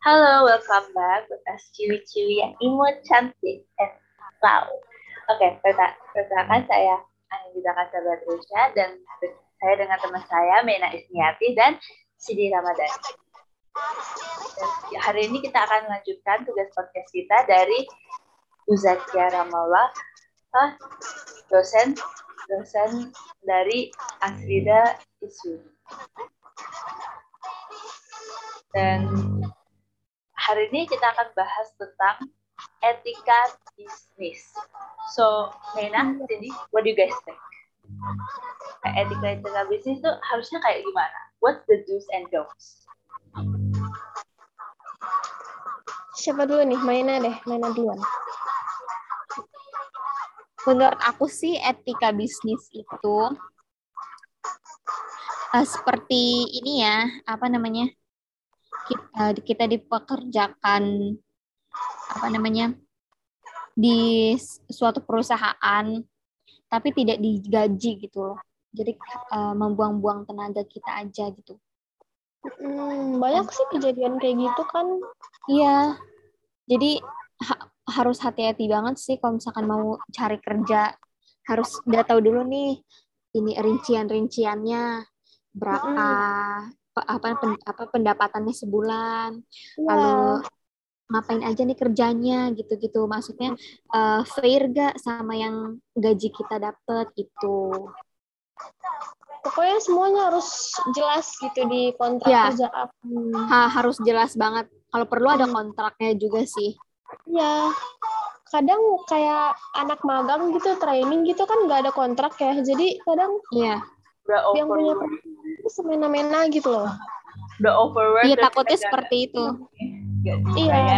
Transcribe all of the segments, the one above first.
Halo, welcome back with us ciwi-ciwi yang imut, cantik, and wow. Oke, perkenalkan saya Anindita Kasaba Rusya dan saya dengan teman saya Mena Isniati dan Sidi Ramadan. Dan hari ini kita akan melanjutkan tugas podcast kita dari Uzakia Ramallah, dosen dosen dari Asrida Isu. Dan hari ini kita akan bahas tentang etika bisnis. So, Nena, jadi what do you guys think? Etika etika bisnis itu harusnya kayak gimana? What's the do's and don'ts? Siapa dulu nih? Mainnya deh, mainnya duluan. Menurut aku sih etika bisnis itu uh, seperti ini ya, apa namanya? Kita, kita dipekerjakan apa namanya di suatu perusahaan tapi tidak digaji gitu loh. Jadi uh, membuang-buang tenaga kita aja gitu. Hmm, banyak sih kejadian kayak gitu kan. Iya. Jadi ha harus hati-hati banget sih kalau misalkan mau cari kerja. Harus udah tahu dulu nih ini rincian-rinciannya. Berapa hmm apa apa pendapatannya sebulan yeah. lalu ngapain aja nih kerjanya gitu-gitu. Maksudnya uh, fair gak sama yang gaji kita dapet itu pokoknya semuanya harus jelas gitu di kontrak ya. kerja ha, harus jelas banget. Kalau perlu ada hmm. kontraknya juga sih. Ya kadang kayak anak magang gitu training gitu kan nggak ada kontrak ya. Jadi kadang iya yang punya semena-mena gitu loh. Udah overwork. Iya takutnya seperti ada. itu. Iya.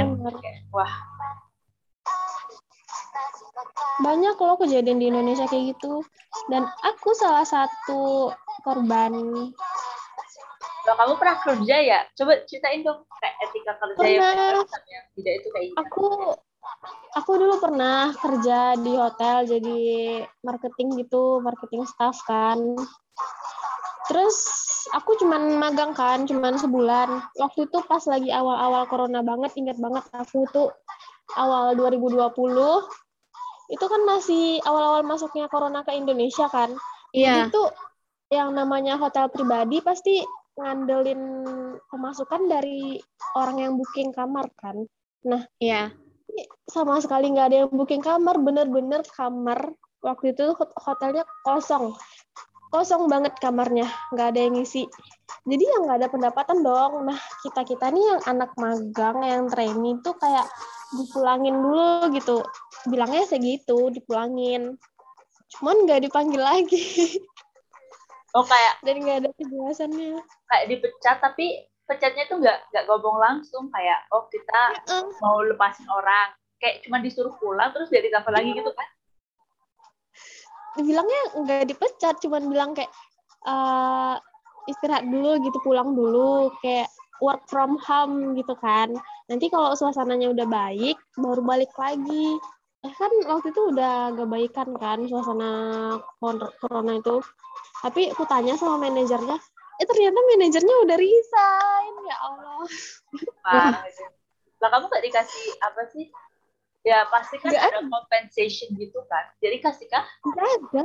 Wah. Banyak loh kejadian di Indonesia kayak gitu. Dan aku salah satu korban. Kalau kamu pernah kerja ya? Coba ceritain dong kayak etika kerja pernah. yang tidak itu kayak Aku aku dulu pernah kerja di hotel jadi marketing gitu, marketing staff kan. Terus aku cuman magang kan, cuman sebulan. Waktu itu pas lagi awal-awal corona banget, ingat banget aku tuh awal 2020 itu kan masih awal-awal masuknya corona ke Indonesia kan. Iya. Itu yang namanya hotel pribadi pasti ngandelin pemasukan dari orang yang booking kamar kan. Nah, iya. Sama sekali nggak ada yang booking kamar, bener-bener kamar waktu itu hotelnya kosong kosong banget kamarnya, nggak ada yang ngisi. Jadi yang nggak ada pendapatan dong. Nah kita kita nih yang anak magang, yang training tuh kayak dipulangin dulu gitu. Bilangnya segitu, dipulangin. Cuman nggak dipanggil lagi. Oh kayak dan nggak ada kejelasannya. Kayak dipecat tapi pecatnya tuh nggak nggak ngomong langsung kayak oh kita uh. mau lepasin orang kayak cuma disuruh pulang terus jadi cover lagi gitu kan dibilangnya nggak dipecat cuman bilang kayak uh, istirahat dulu gitu pulang dulu kayak work from home gitu kan. Nanti kalau suasananya udah baik baru balik lagi. Eh kan waktu itu udah gak baikan kan suasana corona itu. Tapi aku tanya sama manajernya eh ternyata manajernya udah resign ya Allah. Lah kamu gak dikasih apa sih Ya pasti kan gak ada compensation gitu kan. Jadi kasihkah? Gak ada.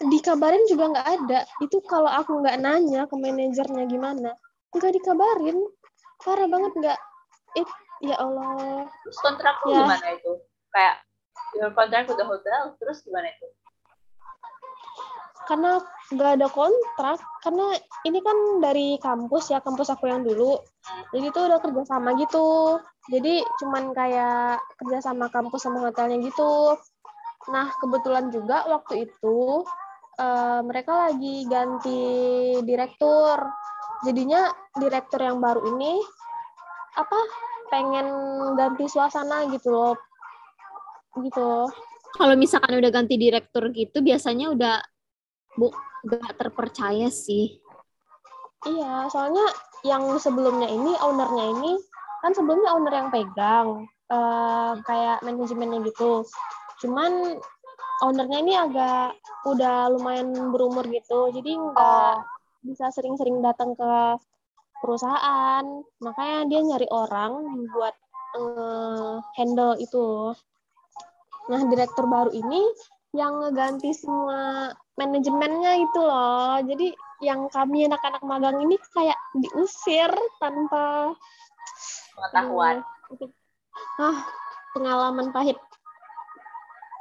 Dikabarin juga nggak ada. Itu kalau aku nggak nanya ke manajernya gimana, nggak dikabarin. Parah banget nggak. It, ya Allah. Terus kontrakku ya. gimana itu? Kayak your contract with the hotel, terus gimana itu? Karena nggak ada kontrak karena ini kan dari kampus ya kampus aku yang dulu. Jadi itu udah kerja sama gitu. Jadi cuman kayak kerja sama kampus sama hotelnya gitu. Nah kebetulan juga waktu itu uh, mereka lagi ganti direktur. Jadinya direktur yang baru ini apa pengen ganti suasana gitu loh. Gitu. Kalau misalkan udah ganti direktur gitu biasanya udah bu gak terpercaya sih iya soalnya yang sebelumnya ini ownernya ini kan sebelumnya owner yang pegang uh, kayak manajemennya gitu cuman ownernya ini agak udah lumayan berumur gitu jadi nggak bisa sering-sering datang ke perusahaan. Makanya dia nyari orang buat eh, handle itu. Nah, direktur baru ini yang ngeganti semua manajemennya itu loh. Jadi yang kami anak-anak magang ini kayak diusir tanpa Pengetahuan. Hmm, ah pengalaman pahit.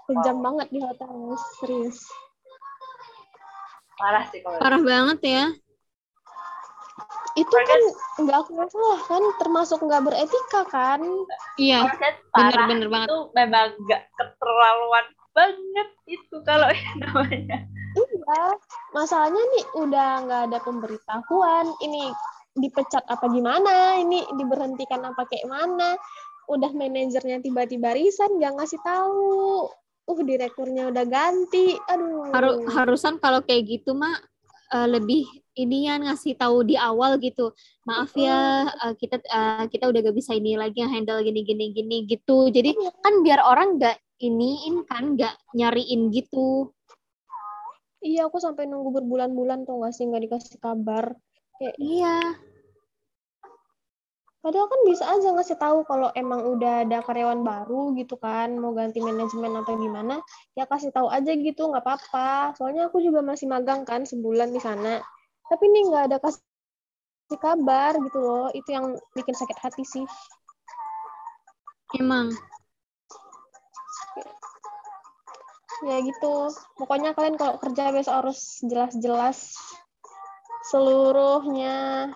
Kejam banget di hotel, serius. Parah sih kalau Parah banget ya. Itu kan nggak aku salah kan, termasuk nggak beretika kan. Iya, bener-bener banget. itu memang gak keterlaluan banget itu kalau yang namanya. Masalahnya nih udah nggak ada pemberitahuan. Ini dipecat apa gimana? Ini diberhentikan apa kayak mana? Udah manajernya tiba-tiba resign, nggak ngasih tahu. Uh, direkturnya udah ganti. Aduh. Haru- harusan kalau kayak gitu mah eh, lebih inian ngasih tahu di awal gitu. Maaf ya eh, kita eh, kita udah gak bisa ini lagi handle gini gini gini gitu. Jadi Iya. kan biar orang nggak iniin kan nggak nyariin gitu. Iya, aku sampai nunggu berbulan-bulan tuh nggak sih nggak dikasih kabar. Iya. Padahal kan bisa aja ngasih tahu kalau emang udah ada karyawan baru gitu kan, mau ganti manajemen atau gimana, ya kasih tahu aja gitu, nggak apa-apa. Soalnya aku juga masih magang kan sebulan di sana. Tapi ini nggak ada kasih kabar gitu loh, itu yang bikin sakit hati sih. Emang. Ya gitu. Pokoknya kalian kalau kerja besok harus jelas-jelas seluruhnya.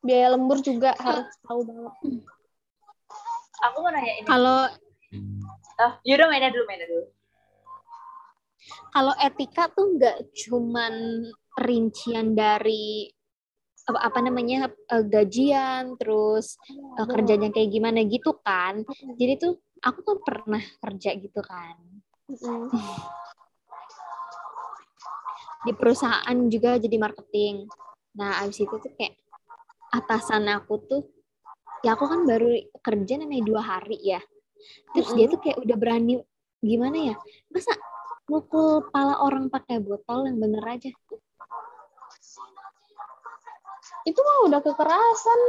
Biaya lembur juga harus tahu banget. Aku mau nanya ini. Kalau Oh, yaudah mainnya dulu, mainnya dulu. kalau etika tuh nggak cuman rincian dari apa, apa namanya eh, gajian terus eh, kerjanya kayak gimana gitu kan jadi tuh aku kan pernah kerja gitu kan. Mm-mm. di perusahaan juga jadi marketing. Nah abis itu tuh kayak atasan aku tuh ya aku kan baru kerja namanya dua hari ya. Terus dia tuh kayak udah berani gimana ya? Masa mukul pala orang pakai botol yang bener aja? Itu mah udah kekerasan.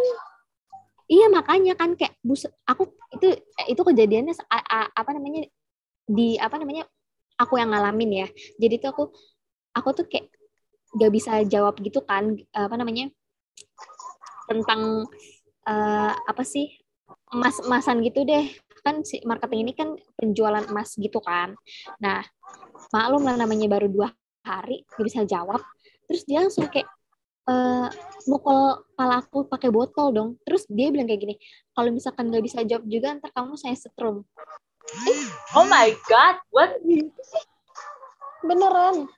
Iya makanya kan kayak bus aku itu itu kejadiannya apa namanya di apa namanya aku yang ngalamin ya. Jadi tuh aku aku tuh kayak gak bisa jawab gitu kan apa namanya tentang eh, apa sih emas emasan gitu deh kan si marketing ini kan penjualan emas gitu kan. Nah maklum lah namanya baru dua hari gak bisa jawab. Terus dia langsung kayak eh, mukul kepala aku pakai botol dong. Terus dia bilang kayak gini, kalau misalkan nggak bisa jawab juga ntar kamu saya setrum. Oh my god, what? Beneran.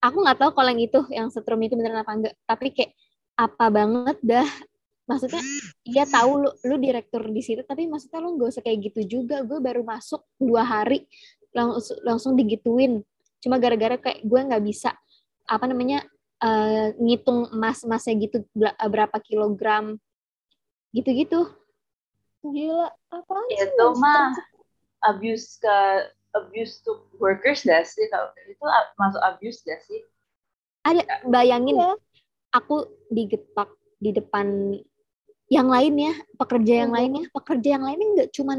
Aku nggak tahu kalau yang itu, yang setrum itu beneran apa enggak. Tapi kayak apa banget dah. Maksudnya, iya tahu lu, lu direktur di situ, tapi maksudnya lu nggak usah kayak gitu juga. Gue baru masuk dua hari, langsung langsung digituin. Cuma gara-gara kayak gue nggak bisa apa namanya eh, ngitung emas emasnya gitu bela- berapa kilogram gitu-gitu. Gila. Apaan sih? Itu Mas? mah abuse ke abuse to workers gak sih? Kalau itu masuk abuse gak sih? Ada bayangin Iya. aku digepak di depan yang lainnya pekerja yang Mhm. lainnya pekerja yang lainnya nggak cuman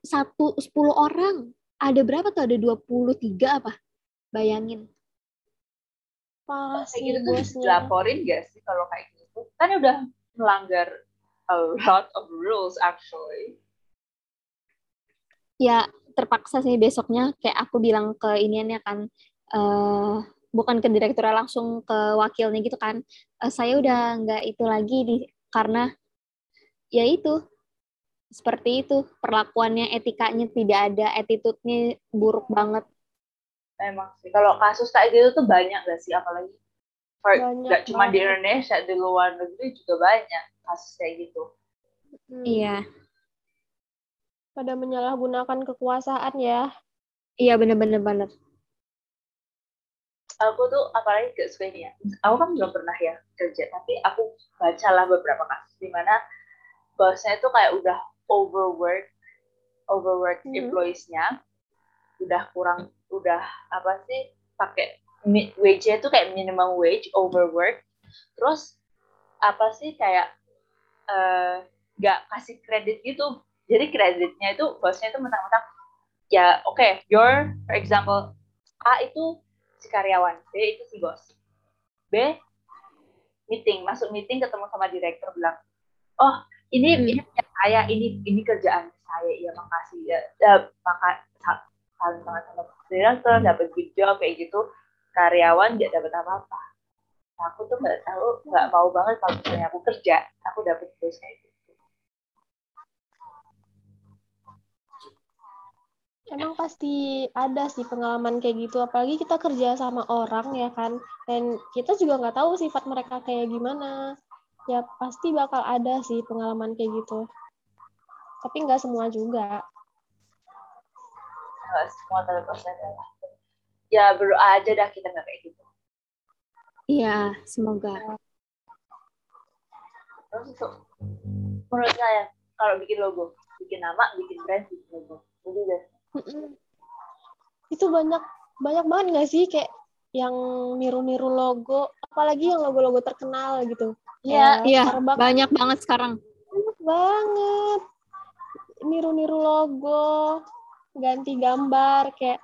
satu sepuluh orang ada berapa tuh ada 23 apa bayangin Parah sih gitu tuh bosnya. dilaporin gak sih kalau kayak gitu? Kan udah melanggar a lot of rules actually. ya terpaksa sih besoknya kayak aku bilang ke iniannya kan eh bukan ke direkturnya langsung ke wakilnya gitu kan "Eh, saya udah nggak itu lagi di karena ya itu seperti itu perlakuannya etikanya tidak ada attitude-nya buruk banget Memang sih. Kalau kasus kayak gitu tuh banyak gak sih? Apalagi for, Banyak gak cuma di banget. Indonesia, di luar negeri juga banyak kasus kayak gitu. Hmm. iya Pada menyalahgunakan kekuasaan ya. iya bener-bener bener Aku tuh apalagi gak suka ini ya. Aku kan belum pernah ya kerja, tapi aku bacalah beberapa kasus di mana bosnya itu kayak udah overwork, overwork Mhm. employees-nya, udah kurang, udah apa sih pakai wage-nya itu kayak minimum wage overwork terus apa sih kayak nggak uh, kasih kredit gitu jadi kreditnya itu bosnya itu mentang-mentang ya oke okay, your for example A itu si karyawan B itu si bos B meeting masuk meeting ketemu sama direktur bilang oh ini hmm. ini saya ini ini kerjaan saya ya makasih ya, ya maka saling sama sama direktur dapat good job kayak gitu karyawan nggak dapat apa-apa nah, aku tuh nggak tahu nggak mau banget kalau misalnya aku kerja aku dapat terus kayak gitu Emang pasti ada sih pengalaman kayak gitu, apalagi kita kerja sama orang ya kan, dan kita juga nggak tahu sifat mereka kayak gimana. Ya pasti bakal ada sih pengalaman kayak gitu. Tapi nggak semua juga. Nggak semua lah. Ya berdoa aja dah kita nggak kayak gitu. Iya, semoga. Terus itu, menurut saya, kalau bikin logo, bikin nama, bikin brand, bikin logo. Jadi itu banyak banyak banget nggak sih kayak yang niru-niru logo apalagi yang logo-logo terkenal gitu iya iya banyak banget sekarang banyak banget niru-niru logo ganti gambar kayak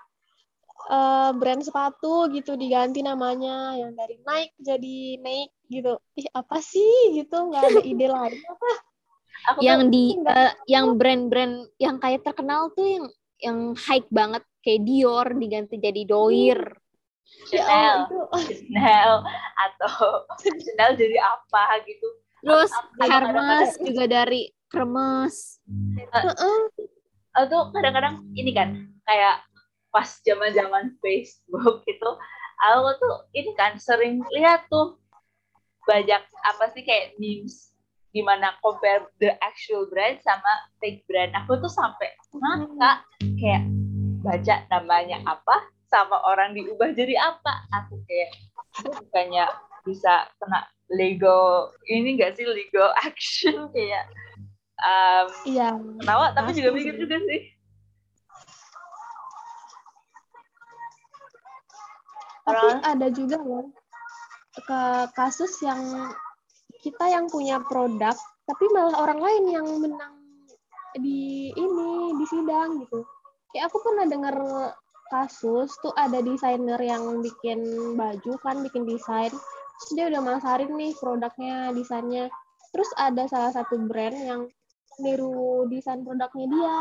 uh, brand sepatu gitu diganti namanya yang dari Nike jadi Nike gitu. Ih apa sih gitu? Nggak ada ide lain apa? Aku yang di uh, yang brand-brand yang kayak terkenal tuh yang yang high banget kayak Dior diganti jadi Doir. Chanel, Chanel atau Chanel jadi apa gitu. Terus Hermes juga dari Hermes. Uh, uh, tuh kadang-kadang ini kan kayak pas zaman-zaman Facebook gitu, aku tuh ini kan sering lihat tuh banyak apa sih kayak memes gimana compare the actual brand sama fake brand. Aku tuh sampai maka kayak baca namanya apa sama orang diubah jadi apa. Aku kayak bukannya bisa kena legal ini gak sih legal action kayak um, iya. ketawa tapi juga mikir juga sih. Tapi ada juga loh ke kasus yang kita yang punya produk tapi malah orang lain yang menang di ini di sidang gitu. Kayak aku pernah dengar kasus tuh ada desainer yang bikin baju kan bikin desain. Terus dia udah masarin nih produknya desainnya. Terus ada salah satu brand yang niru desain produknya dia.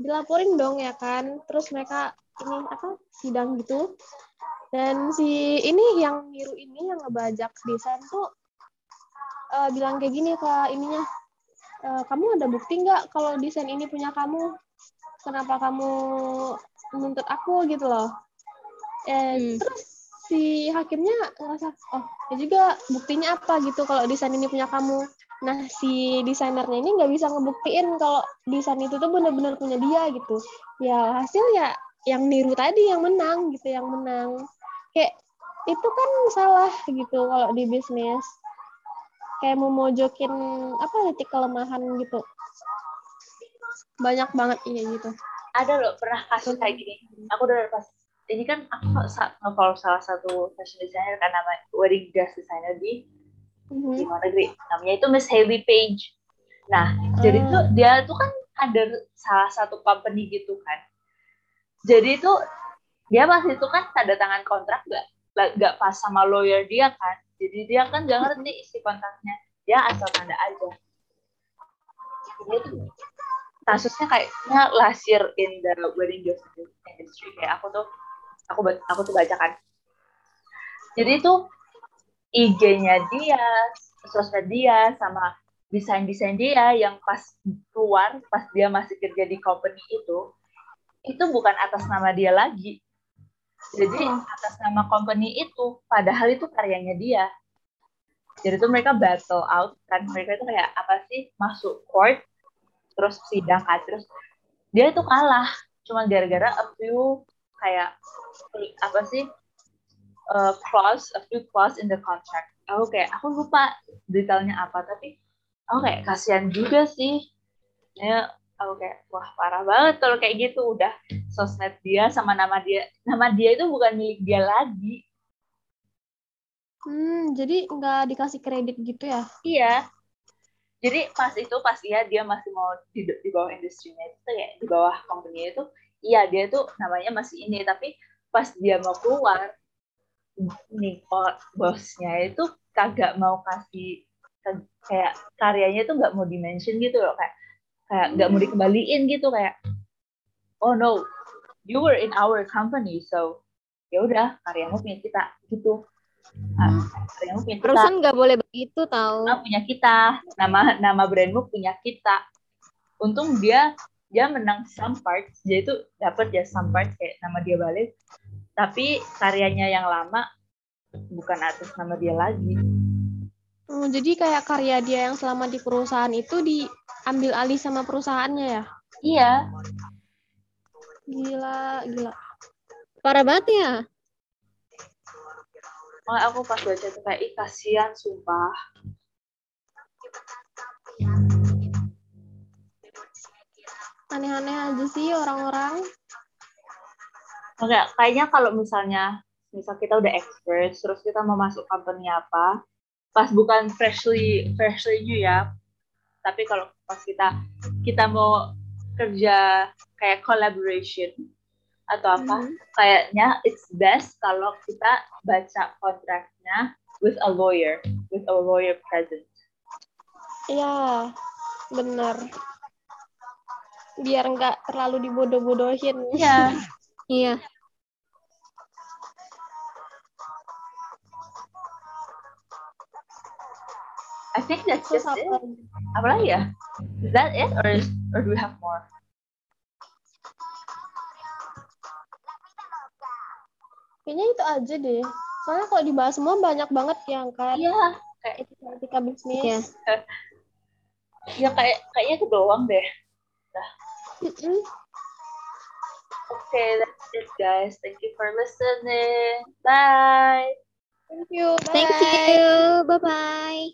Dilaporin dong ya kan? Terus mereka ini apa sidang gitu. Dan si ini yang niru ini yang ngebajak desain tuh uh, bilang kayak gini ke ininya uh, kamu ada bukti nggak kalau desain ini punya kamu? Kenapa kamu menuntut aku? Gitu loh. Eh, hmm. terus si hakimnya ngerasa oh ya juga buktinya apa gitu kalau desain ini punya kamu nah si desainernya ini nggak bisa ngebuktiin kalau desain itu tuh benar-benar punya dia gitu. Ya hasil ya yang niru tadi yang menang gitu yang menang. Kayak itu kan salah gitu kalau di bisnis. Kayak mau mojokin apa titik kelemahan gitu. Banyak banget iya gitu. Ada loh pernah kasus kayak gini. Aku udah pas ini kan aku nge-follow salah satu fashion designer kan nama wedding dress designer di mm-hmm. di luar negeri. Namanya itu Miss Haley Page. Nah uh. jadi tuh dia tuh kan ada salah satu company gitu kan. Jadi itu dia pas itu kan tanda tangan kontrak gak gak pas sama lawyer dia kan. Jadi dia kan gak ngerti isi kontraknya. Dia asal tanda aja. Dia tuh kasusnya kayaknya last year in the wedding industry. Kayak aku tuh aku aku tuh baca kan. Jadi itu IG-nya dia sosmed dia sama desain-desain dia yang pas keluar pas dia masih kerja di company itu itu bukan atas nama dia lagi jadi oh. atas nama company itu, padahal itu karyanya dia. Jadi itu mereka battle out kan, mereka itu kayak apa sih masuk court, terus sidang kan, terus dia itu kalah, cuma gara-gara a few kayak apa sih uh, clause, a few clause in the contract. Aku kayak aku lupa detailnya apa, tapi aku kayak kasihan juga sih. Ya, aku kayak wah parah banget kalau kayak gitu udah sosmed dia sama nama dia nama dia itu bukan milik dia lagi Hmm, jadi nggak dikasih kredit gitu ya? Iya. Jadi pas itu pas iya dia masih mau di, di bawah industrinya itu kayak di bawah company itu, iya dia tuh namanya masih ini tapi pas dia mau keluar nih bosnya itu kagak mau kasih kayak karyanya itu nggak mau dimention gitu loh kayak kayak nggak mau dikembaliin gitu kayak oh no you were in our company so ya udah karyamu punya kita gitu Hmm. Brandmu punya kita. Perusahaan nggak boleh begitu tahu. Nama punya kita. Nama nama brandmu punya kita. Untung dia dia menang some parts, dia itu dapat ya some parts kayak nama dia balik. Tapi karyanya yang lama bukan atas nama dia lagi. Hmm, jadi kayak karya dia yang selama di perusahaan itu diambil alih sama perusahaannya ya? Iya. Gila, gila. Parah banget ya. Makanya aku pas baca itu kayak, ih kasihan, sumpah. Aneh-aneh aja sih orang-orang. Enggak, kayaknya kalau misalnya misal kita udah expert, terus kita mau masuk company apa, pas bukan freshly freshly new ya, tapi kalau pas kita kita mau kerja kayak collaboration atau apa, hmm. kayaknya it's best kalau kita baca kontraknya with a lawyer, with a lawyer present. Iya, benar. Biar nggak terlalu dibodoh-bodohin. Iya. iya. I think that's just it. Apa lagi ya? Is that it or, is, or do we have more? Kayaknya itu aja deh. Soalnya kalau dibahas semua banyak banget yang kayak Iya, kayak etika bisnis. Iya. Ya kayak kayaknya itu doang deh. Nah. Mm -mm. Okay, that's it guys. Thank you for listening. Bye. Thank you. Bye. Thank you. Bye bye.